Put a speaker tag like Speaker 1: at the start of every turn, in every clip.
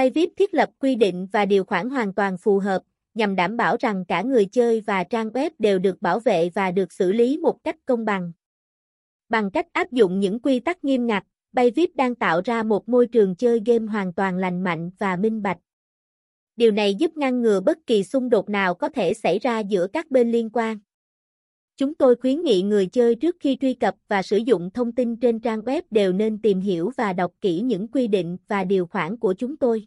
Speaker 1: Bay VIP thiết lập quy định và điều khoản hoàn toàn phù hợp, nhằm đảm bảo rằng cả người chơi và trang web đều được bảo vệ và được xử lý một cách công bằng. Bằng cách áp dụng những quy tắc nghiêm ngặt, Bay VIP đang tạo ra một môi trường chơi game hoàn toàn lành mạnh và minh bạch. Điều này giúp ngăn ngừa bất kỳ xung đột nào có thể xảy ra giữa các bên liên quan. Chúng tôi khuyến nghị người chơi trước khi truy cập và sử dụng thông tin trên trang web đều nên tìm hiểu và đọc kỹ những quy định và điều khoản của chúng tôi.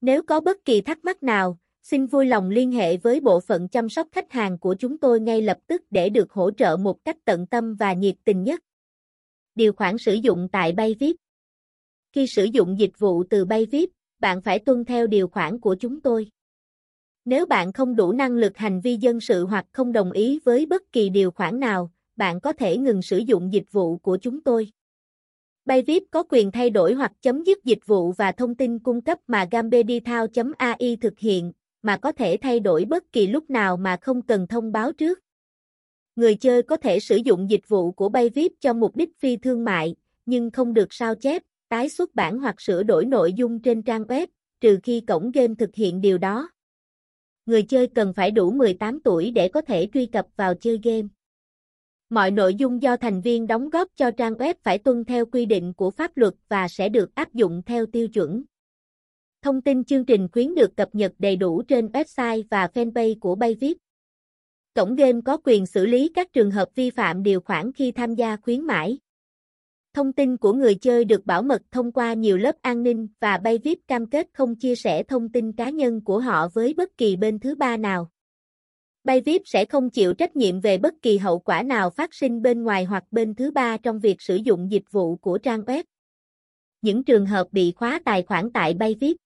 Speaker 1: Nếu có bất kỳ thắc mắc nào, xin vui lòng liên hệ với bộ phận chăm sóc khách hàng của chúng tôi ngay lập tức để được hỗ trợ một cách tận tâm và nhiệt tình nhất. Điều khoản sử dụng tại Bayvip Khi sử dụng dịch vụ từ Bayvip, bạn phải tuân theo điều khoản của chúng tôi. Nếu bạn không đủ năng lực hành vi dân sự hoặc không đồng ý với bất kỳ điều khoản nào, bạn có thể ngừng sử dụng dịch vụ của chúng tôi. Bayvip có quyền thay đổi hoặc chấm dứt dịch vụ và thông tin cung cấp mà gambedithao.ai thực hiện, mà có thể thay đổi bất kỳ lúc nào mà không cần thông báo trước. Người chơi có thể sử dụng dịch vụ của Bayvip cho mục đích phi thương mại, nhưng không được sao chép, tái xuất bản hoặc sửa đổi nội dung trên trang web, trừ khi cổng game thực hiện điều đó. Người chơi cần phải đủ 18 tuổi để có thể truy cập vào chơi game. Mọi nội dung do thành viên đóng góp cho trang web phải tuân theo quy định của pháp luật và sẽ được áp dụng theo tiêu chuẩn. Thông tin chương trình khuyến được cập nhật đầy đủ trên website và fanpage của Bayvip. Cổng game có quyền xử lý các trường hợp vi phạm điều khoản khi tham gia khuyến mãi. Thông tin của người chơi được bảo mật thông qua nhiều lớp an ninh và Bayvip cam kết không chia sẻ thông tin cá nhân của họ với bất kỳ bên thứ ba nào. Bayvip sẽ không chịu trách nhiệm về bất kỳ hậu quả nào phát sinh bên ngoài hoặc bên thứ ba trong việc sử dụng dịch vụ của trang web. Những trường hợp bị khóa tài khoản tại Bayvip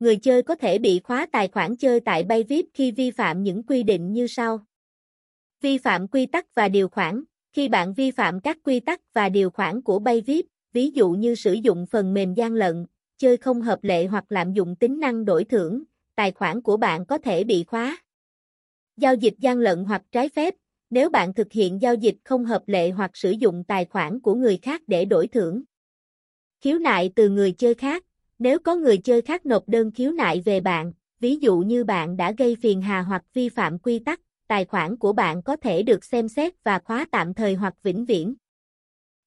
Speaker 1: Người chơi có thể bị khóa tài khoản chơi tại Bayvip khi vi phạm những quy định như sau. Vi phạm quy tắc và điều khoản Khi bạn vi phạm các quy tắc và điều khoản của Bayvip, ví dụ như sử dụng phần mềm gian lận, chơi không hợp lệ hoặc lạm dụng tính năng đổi thưởng, tài khoản của bạn có thể bị khóa. Giao dịch gian lận hoặc trái phép Nếu bạn thực hiện giao dịch không hợp lệ hoặc sử dụng tài khoản của người khác để đổi thưởng. Khiếu nại từ người chơi khác nếu có người chơi khác nộp đơn khiếu nại về bạn, ví dụ như bạn đã gây phiền hà hoặc vi phạm quy tắc, tài khoản của bạn có thể được xem xét và khóa tạm thời hoặc vĩnh viễn.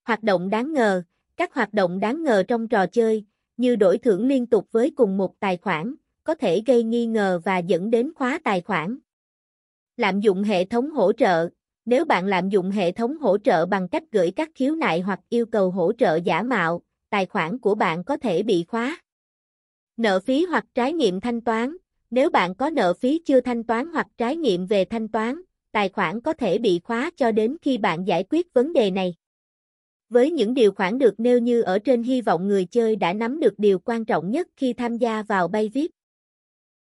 Speaker 1: Hoạt động đáng ngờ Các hoạt động đáng ngờ trong trò chơi, như đổi thưởng liên tục với cùng một tài khoản, có thể gây nghi ngờ và dẫn đến khóa tài khoản. Lạm dụng hệ thống hỗ trợ Nếu bạn lạm dụng hệ thống hỗ trợ bằng cách gửi các khiếu nại hoặc yêu cầu hỗ trợ giả mạo, tài khoản của bạn có thể bị khóa. Nợ phí hoặc trái nghiệm thanh toán, nếu bạn có nợ phí chưa thanh toán hoặc trái nghiệm về thanh toán, tài khoản có thể bị khóa cho đến khi bạn giải quyết vấn đề này. Với những điều khoản được nêu như ở trên hy vọng người chơi đã nắm được điều quan trọng nhất khi tham gia vào bay VIP.